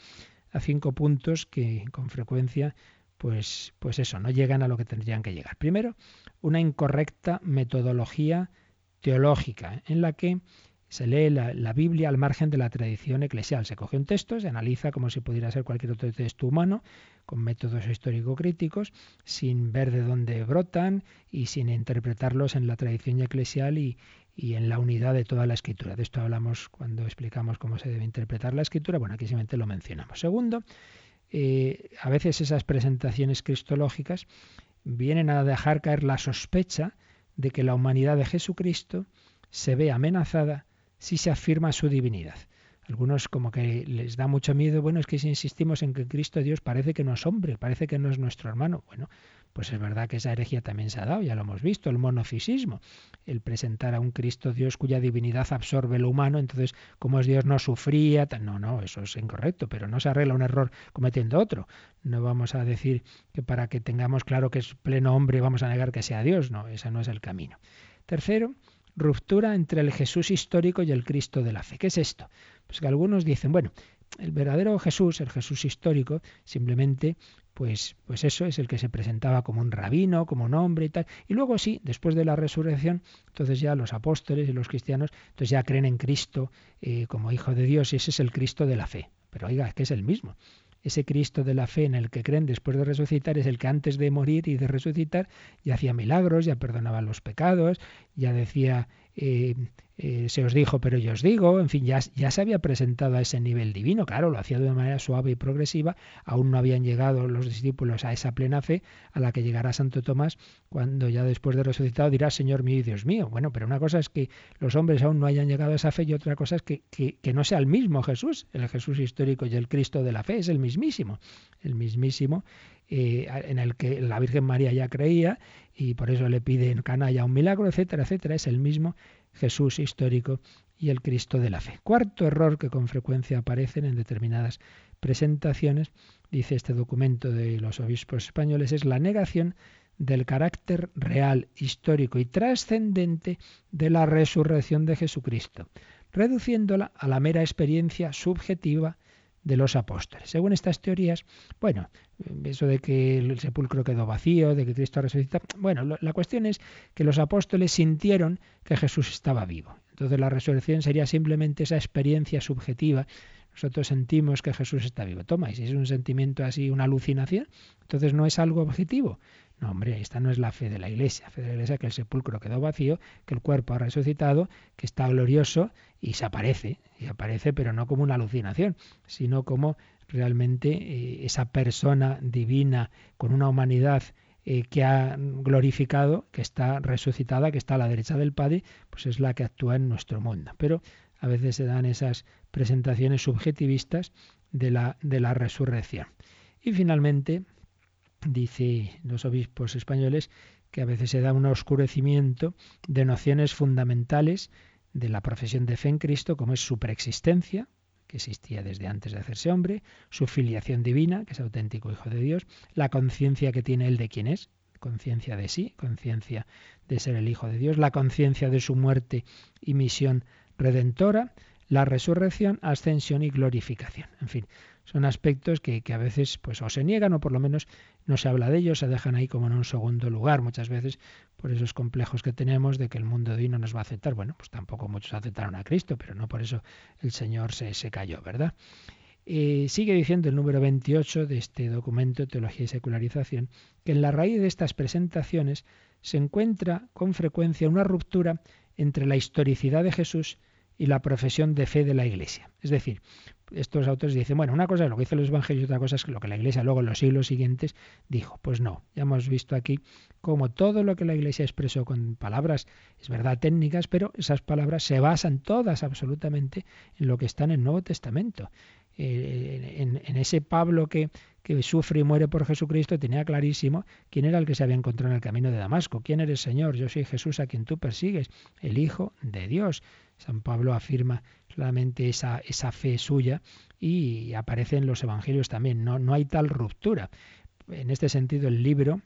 a cinco puntos que con frecuencia pues, pues eso, no llegan a lo que tendrían que llegar. Primero, una incorrecta metodología teológica, en la que se lee la, Biblia al margen de la tradición eclesial. Se coge un texto, se analiza como si pudiera ser cualquier otro texto humano, con métodos histórico-críticos, sin ver de dónde brotan y sin interpretarlos en la tradición eclesial y, y, en la unidad de toda la escritura. De esto hablamos cuando explicamos cómo se debe interpretar la escritura. Bueno, aquí simplemente lo mencionamos. Segundo, eh, a veces esas presentaciones cristológicas vienen a dejar caer la sospecha de que la humanidad de Jesucristo se ve amenazada si se afirma su divinidad. Algunos como que les da mucho miedo, bueno, es que si insistimos en que Cristo Dios parece que no es hombre, parece que no es nuestro hermano. Bueno, pues es verdad que esa herejía también se ha dado, ya lo hemos visto, el monofisismo, el presentar a un Cristo Dios cuya divinidad absorbe lo humano, entonces como es Dios no sufría, no, no, eso es incorrecto, pero no se arregla un error cometiendo otro. No vamos a decir que para que tengamos claro que es pleno hombre vamos a negar que sea Dios, no, ese no es el camino. Tercero, ruptura entre el Jesús histórico y el Cristo de la fe. ¿Qué es esto? Pues que algunos dicen, bueno, el verdadero Jesús, el Jesús histórico, simplemente pues, pues eso es el que se presentaba como un rabino, como un hombre y tal. Y luego sí, después de la resurrección, entonces ya los apóstoles y los cristianos, entonces ya creen en Cristo eh, como Hijo de Dios y ese es el Cristo de la fe. Pero oiga, es que es el mismo. Ese Cristo de la fe en el que creen después de resucitar es el que antes de morir y de resucitar ya hacía milagros, ya perdonaba los pecados, ya decía eh, se os dijo, pero yo os digo, en fin, ya, se había presentado a ese nivel divino, claro, lo hacía de una manera suave y progresiva, aún no habían llegado los discípulos a esa plena fe a la que llegará Santo Tomás cuando ya después de resucitado dirá, Señor mío y Dios mío. Bueno, pero una cosa es que los hombres aún no hayan llegado a esa fe y otra cosa es que no sea el mismo Jesús, el Jesús histórico y el Cristo de la fe, es el mismísimo, el mismísimo eh, en el que la Virgen María ya creía y por eso le pide en Cana ya un milagro, etcétera, etcétera. Es el mismo Jesús histórico y el Cristo de la fe. Cuarto error que con frecuencia aparecen en determinadas presentaciones, dice este documento de los obispos españoles, es la negación del carácter real, histórico y trascendente de la resurrección de Jesucristo, reduciéndola a la mera experiencia subjetiva de los apóstoles. Según estas teorías, bueno, eso de que el sepulcro quedó vacío, de que Cristo resucita, bueno, la cuestión es que los apóstoles sintieron que Jesús estaba vivo. Entonces la resurrección sería simplemente esa experiencia subjetiva. Nosotros sentimos que Jesús está vivo. Toma, y si es un sentimiento así, una alucinación, entonces no es algo objetivo. No, hombre, esta no es la fe de la Iglesia. La fe de la Iglesia que el sepulcro quedó vacío, que el cuerpo ha resucitado, que está glorioso y se aparece. Y aparece, pero no como una alucinación, sino como realmente eh, esa persona divina con una humanidad eh, que ha glorificado, que está resucitada, que está a la derecha del Padre, pues es la que actúa en nuestro mundo. Pero a veces se dan esas presentaciones subjetivistas de la, de la resurrección. Y finalmente, dice los obispos españoles que a veces se da un oscurecimiento de nociones fundamentales de la profesión de fe en Cristo, como es su preexistencia, que existía desde antes de hacerse hombre, su filiación divina, que es auténtico Hijo de Dios, la conciencia que tiene él de quién es, conciencia de sí, conciencia de ser el Hijo de Dios, la conciencia de su muerte y misión redentora, la resurrección, ascensión y glorificación. En fin, son aspectos que, a veces pues o se niegan o por lo menos no se habla de ellos, se dejan ahí como en un segundo lugar muchas veces por esos complejos que tenemos de que el mundo de hoy no nos va a aceptar. Bueno, pues tampoco muchos aceptaron a Cristo, pero no por eso el Señor se, se cayó, ¿verdad? Eh, sigue diciendo el número 28 de este documento, Teología y Secularización, que en la raíz de estas presentaciones se encuentra con frecuencia una ruptura entre la historicidad de Jesús y la profesión de fe de la Iglesia. Es decir, estos autores dicen, bueno, una cosa es lo que dicen los evangelios otra cosa es lo que la Iglesia luego en los siglos siguientes dijo. Pues no, ya hemos visto aquí cómo todo lo que la Iglesia expresó con palabras, es verdad, técnicas, pero esas palabras se basan todas absolutamente en lo que está en el Nuevo Testamento. En, ese Pablo que, sufre y muere por Jesucristo tenía clarísimo quién era el que se había encontrado en el camino de Damasco. ¿Quién eres, Señor? Yo soy Jesús a quien tú persigues, el Hijo de Dios. San Pablo afirma claramente esa, fe suya y aparece en los evangelios también. No, hay tal ruptura. En este sentido, el libro,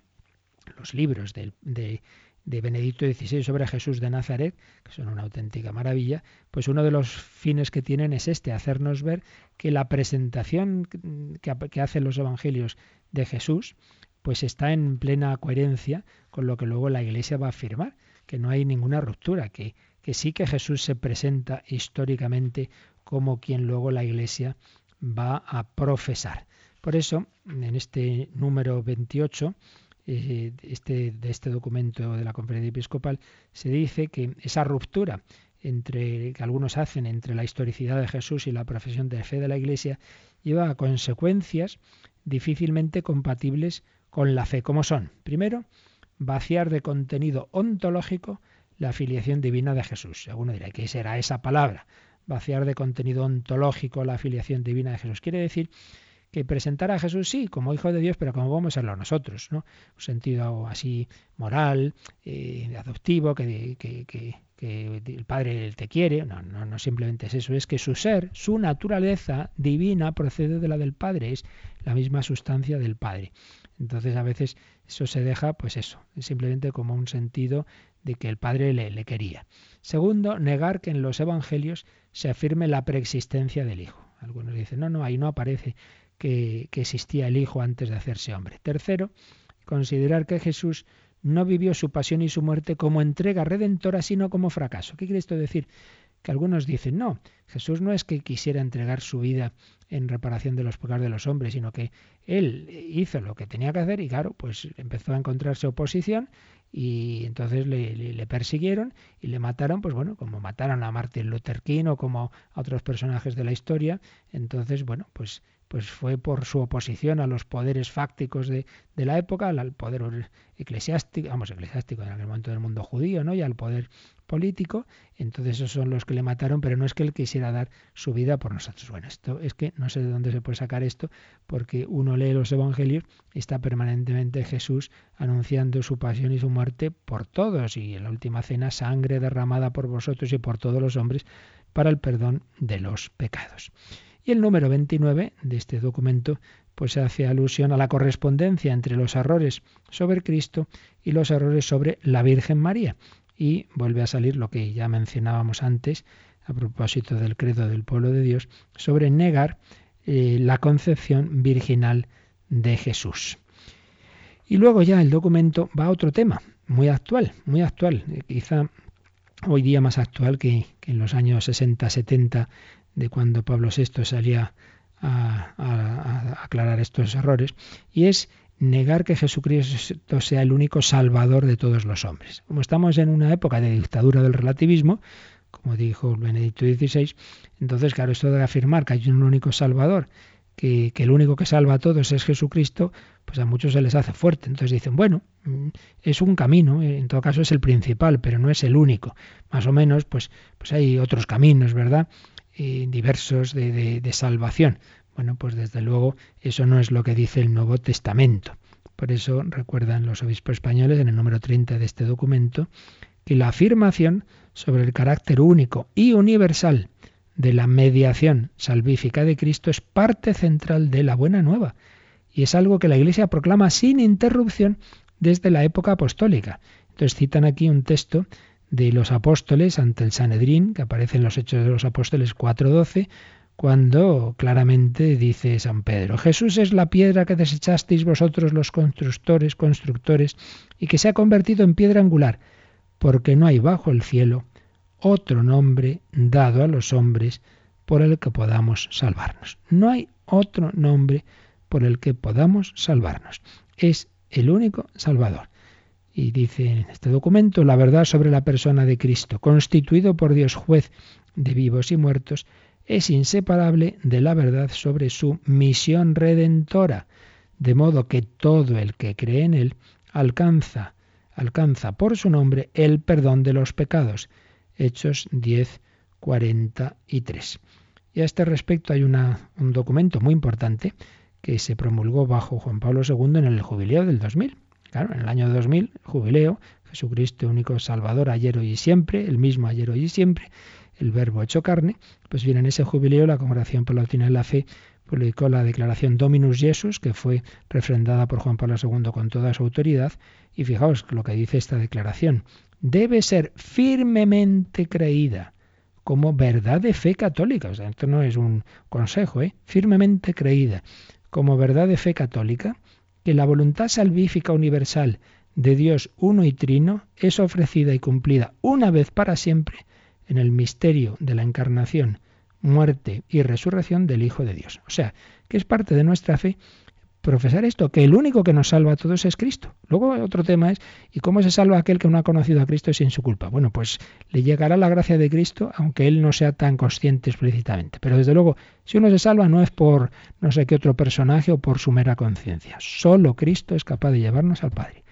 los libros de, de Benedicto XVI sobre Jesús de Nazaret, que son una auténtica maravilla, pues uno de los fines que tienen es este, hacernos ver que la presentación que, que hacen los evangelios de Jesús, pues está en plena coherencia con lo que luego la Iglesia va a afirmar, que no hay ninguna ruptura, que que sí que Jesús se presenta históricamente como quien luego la Iglesia va a profesar. Por eso, en este número 28 eh, este, de este documento de la Conferencia Episcopal, se dice que esa ruptura entre, que algunos hacen entre la historicidad de Jesús y la profesión de fe de la Iglesia lleva a consecuencias difícilmente compatibles con la fe, como son, primero, vaciar de contenido ontológico la afiliación divina de Jesús. Alguno dirá, ¿qué será esa palabra? Vaciar de contenido ontológico la afiliación divina de Jesús. Quiere decir que presentar a Jesús sí como hijo de Dios, pero como vamos a serlo nosotros, ¿no? Un sentido así moral, eh, adoptivo, que, el Padre te quiere. No, no, no simplemente es eso, es que su ser, su naturaleza divina procede de la del Padre, es la misma sustancia del Padre. Entonces a veces eso se deja, pues eso, simplemente como un sentido de que el Padre le, le quería. Segundo, negar que en los Evangelios se afirme la preexistencia del Hijo. Algunos dicen, no, no, ahí no aparece que, existía el Hijo antes de hacerse hombre. Tercero, considerar que Jesús no vivió su pasión y su muerte como entrega redentora, sino como fracaso. ¿Qué quiere esto decir? Que algunos dicen, no, Jesús no es que quisiera entregar su vida en reparación de los pecados de los hombres, sino que él hizo lo que tenía que hacer y claro, pues empezó a encontrarse oposición y entonces le, persiguieron y le mataron, pues bueno, como mataron a Martin Luther King o como a otros personajes de la historia, entonces bueno, pues pues fue por su oposición a los poderes fácticos de, de, la época, al poder eclesiástico, vamos, eclesiástico en aquel momento del mundo judío, ¿no? Y al poder político, entonces esos son los que le mataron, pero no es que él quisiera dar su vida por nosotros. Bueno, esto es que no sé de dónde se puede sacar esto, porque uno lee los evangelios y está permanentemente Jesús anunciando su pasión y su muerte por todos, y en la última cena, sangre derramada por vosotros y por todos los hombres para el perdón de los pecados. Y el número 29 de este documento pues hace alusión a la correspondencia entre los errores sobre Cristo y los errores sobre la Virgen María. Y vuelve a salir lo que ya mencionábamos antes, a propósito del credo del pueblo de Dios, sobre negar eh, la concepción virginal de Jesús. Y luego ya el documento va a otro tema, muy actual, muy actual, eh, quizá hoy día más actual que, en los años 60-70 de cuando Pablo VI salía a, aclarar estos errores, y es negar que Jesucristo sea el único salvador de todos los hombres. Como estamos en una época de dictadura del relativismo, como dijo Benedicto XVI, entonces, claro, esto de afirmar que hay un único salvador, que, que, el único que salva a todos es Jesucristo, pues a muchos se les hace fuerte. Entonces dicen, bueno, es un camino, en todo caso es el principal, pero no es el único. Más o menos, pues, pues hay otros caminos, ¿verdad? Diversos de, de salvación. Bueno, pues desde luego eso no es lo que dice el Nuevo Testamento. Por eso recuerdan los obispos españoles en el número 30 de este documento que la afirmación sobre el carácter único y universal de la mediación salvífica de Cristo es parte central de la buena nueva y es algo que la Iglesia proclama sin interrupción desde la época apostólica. Entonces citan aquí un texto de los apóstoles ante el Sanedrín, que aparece en los Hechos de los Apóstoles 4.12, cuando claramente dice San Pedro, Jesús es la piedra que desechasteis vosotros los constructores, constructores, y que se ha convertido en piedra angular, porque no hay bajo el cielo otro nombre dado a los hombres por el que podamos salvarnos. No hay otro nombre por el que podamos salvarnos. Es el único Salvador. Y dice en este documento la verdad sobre la persona de Cristo, constituido por Dios juez de vivos y muertos, es inseparable de la verdad sobre su misión redentora, de modo que todo el que cree en él alcanza, alcanza por su nombre el perdón de los pecados. Hechos 10, 43. Y a este respecto hay un documento muy importante que se promulgó bajo Juan Pablo II en el jubileo del 2000 Claro, en el año 2000, jubileo, Jesucristo único Salvador, ayer, hoy y siempre, el mismo ayer, hoy y siempre, el verbo hecho carne, pues viene en ese jubileo la Congregación Palatina de la Fe publicó la declaración Dominus Jesus, que fue refrendada por Juan Pablo II con toda su autoridad, y fijaos lo que dice esta declaración, debe ser firmemente creída como verdad de fe católica. O sea, esto no es un consejo, ¿eh? firmemente creída como verdad de fe católica que la voluntad salvífica universal de Dios uno y trino es ofrecida y cumplida una vez para siempre en el misterio de la encarnación, muerte y resurrección del Hijo de Dios. O sea, que es parte de nuestra fe profesar esto, que el único que nos salva a todos es Cristo. Luego otro tema es, ¿y cómo se salva aquel que no ha conocido a Cristo sin su culpa? Bueno, pues le llegará la gracia de Cristo, aunque él no sea tan consciente explícitamente. Pero desde luego, si uno se salva no es por no sé qué otro personaje o por su mera conciencia. Solo Cristo es capaz de llevarnos al Padre.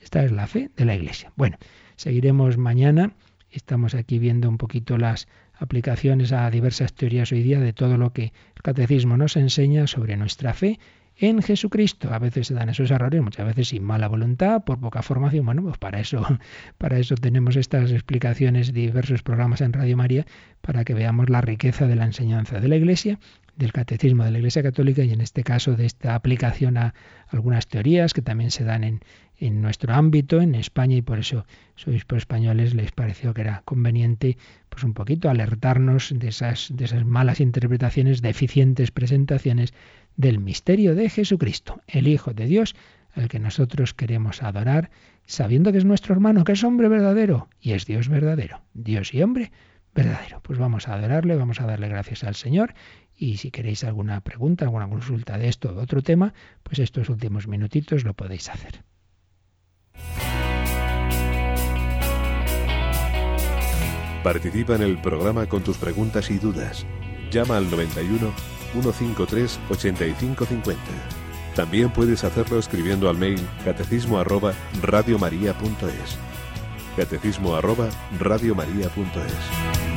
Esta es la fe de la Iglesia. Bueno, seguiremos mañana. Estamos aquí viendo un poquito las aplicaciones a diversas teorías hoy día de todo lo que el catecismo nos enseña sobre nuestra fe en Jesucristo. A veces se dan esos errores, muchas veces sin mala voluntad, por poca formación. Bueno, pues para eso, para eso tenemos estas explicaciones, diversos programas en Radio María, para que veamos la riqueza de la enseñanza de la Iglesia, del catecismo de la Iglesia Católica y en este caso de esta aplicación a algunas teorías que también se dan en, en nuestro ámbito, en España, y por eso sois por españoles les pareció que era conveniente pues un poquito alertarnos de esas, de esas malas interpretaciones, deficientes presentaciones del misterio de Jesucristo, el Hijo de Dios, al que nosotros queremos adorar, sabiendo que es nuestro hermano, que es hombre verdadero y es Dios verdadero, Dios y hombre verdadero. Pues vamos a adorarle, vamos a darle gracias al Señor y si queréis alguna pregunta, alguna consulta de esto o de otro tema, pues estos últimos minutitos lo podéis hacer. Participa en el programa con tus preguntas y dudas. Llama al 91 153 8550. También puedes hacerlo escribiendo al mail catecismo arroba radiomaria.es. Catecismo arroba radiomaria.es.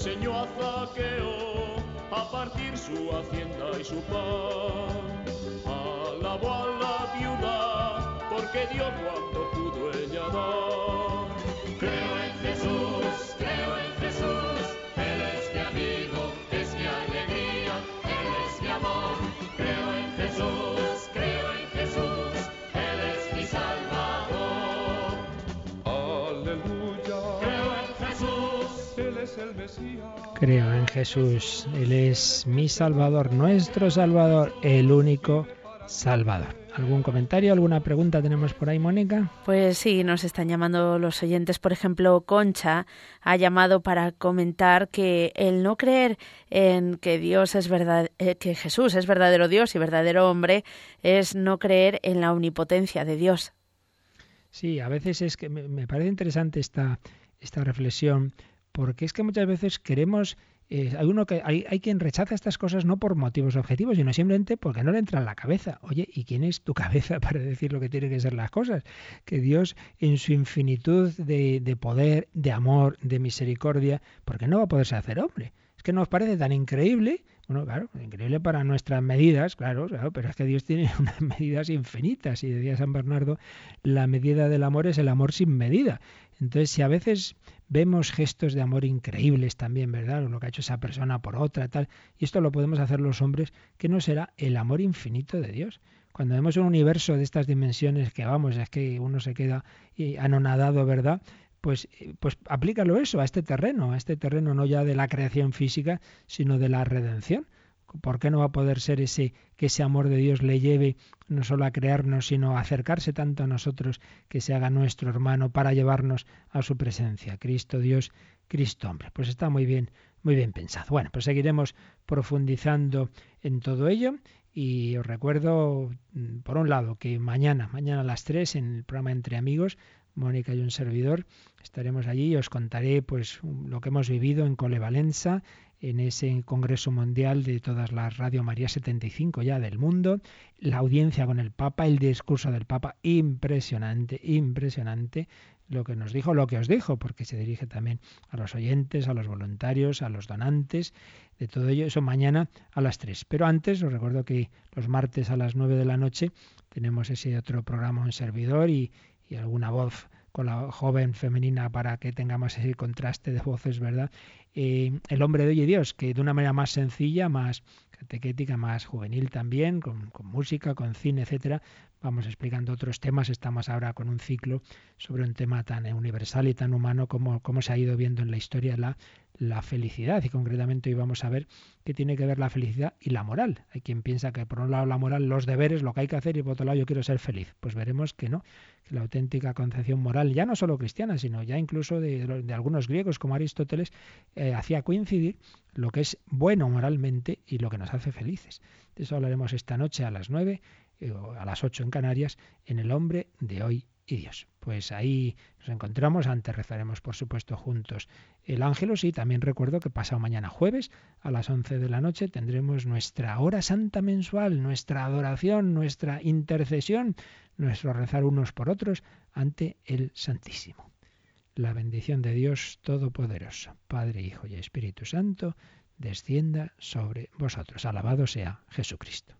enseñó a Zaqueo a partir su hacienda y su pan. Alabó a la viuda porque dio cuando Creo en Jesús, Él es mi Salvador, nuestro Salvador, el único Salvador. ¿Algún comentario, alguna pregunta tenemos por ahí, Mónica? Pues sí, nos están llamando los oyentes. Por ejemplo, Concha ha llamado para comentar que el no creer en que Dios es verdad, eh, que Jesús es verdadero Dios y verdadero hombre, es no creer en la omnipotencia de Dios. Sí, a veces es que me, parece interesante esta, esta reflexión porque es que muchas veces queremos eh, hay, uno que, hay, hay, quien rechaza estas cosas no por motivos objetivos, sino simplemente porque no le entra en la cabeza. Oye, ¿y quién es tu cabeza para decir lo que tienen que ser las cosas? Que Dios, en su infinitud de, de poder, de amor, de misericordia, porque no va a poderse hacer hombre. Es que nos parece tan increíble bueno, claro, increíble para nuestras medidas, claro, claro, pero es que Dios tiene unas medidas infinitas. Y decía San Bernardo, la medida del amor es el amor sin medida. Entonces, si a veces vemos gestos de amor increíbles también, ¿verdad? Lo que ha hecho esa persona por otra, tal. Y esto lo podemos hacer los hombres, que no será el amor infinito de Dios. Cuando vemos un universo de estas dimensiones que vamos, es que uno se queda eh, anonadado, ¿verdad? Pues, eh, pues aplícalo eso a este terreno, a este terreno no ya de la creación física, sino de la redención. ¿Por qué no va a poder ser ese que ese amor de Dios le lleve no solo a crearnos, sino a acercarse tanto a nosotros que se haga nuestro hermano para llevarnos a su presencia? Cristo Dios, Cristo hombre. Pues está muy bien, muy bien pensado. Bueno, pues seguiremos profundizando en todo ello y os recuerdo, mm, por un lado, que mañana, mañana a las 3 en el programa Entre Amigos, Mónica y un servidor, estaremos allí y os contaré pues lo que hemos vivido en Colevalenza, en ese Congreso Mundial de todas las Radio María 75 ya del mundo, la audiencia con el Papa, el discurso del Papa, impresionante, impresionante lo que nos dijo, lo que os dijo, porque se dirige también a los oyentes, a los voluntarios, a los donantes, de todo ello, eso mañana a las 3. Pero antes os recuerdo que los martes a las 9 de la noche tenemos ese otro programa, un servidor y, y alguna voz con la joven femenina para que tengamos ese contraste de voces, ¿verdad? Eh, el hombre de hoy y Dios, que de una manera más sencilla, más catequética, más juvenil también, con, música, con cine, etcétera, vamos explicando otros temas. Estamos ahora con un ciclo sobre un tema tan universal y tan humano como, como se ha ido viendo en la historia la, la felicidad. Y concretamente hoy vamos a ver qué tiene que ver la felicidad y la moral. Hay quien piensa que por un lado la moral, los deberes, lo que hay que hacer, y por otro lado yo quiero ser feliz. Pues veremos que no, que la auténtica concepción moral, ya no solo cristiana, sino ya incluso de, de algunos griegos como Aristóteles, eh, hacía coincidir lo que es bueno moralmente y lo que nos hace felices. De eso hablaremos esta noche a las nueve a las 8 en Canarias, en El hombre de hoy y Dios. Pues ahí nos encontramos, antes rezaremos por supuesto juntos el Ángelus y también recuerdo que pasado mañana jueves a las 11 de la noche tendremos nuestra hora santa mensual, nuestra adoración, nuestra intercesión, nuestro rezar unos por otros ante el Santísimo. La bendición de Dios Todopoderoso, Padre, Hijo y Espíritu Santo, descienda sobre vosotros. Alabado sea Jesucristo.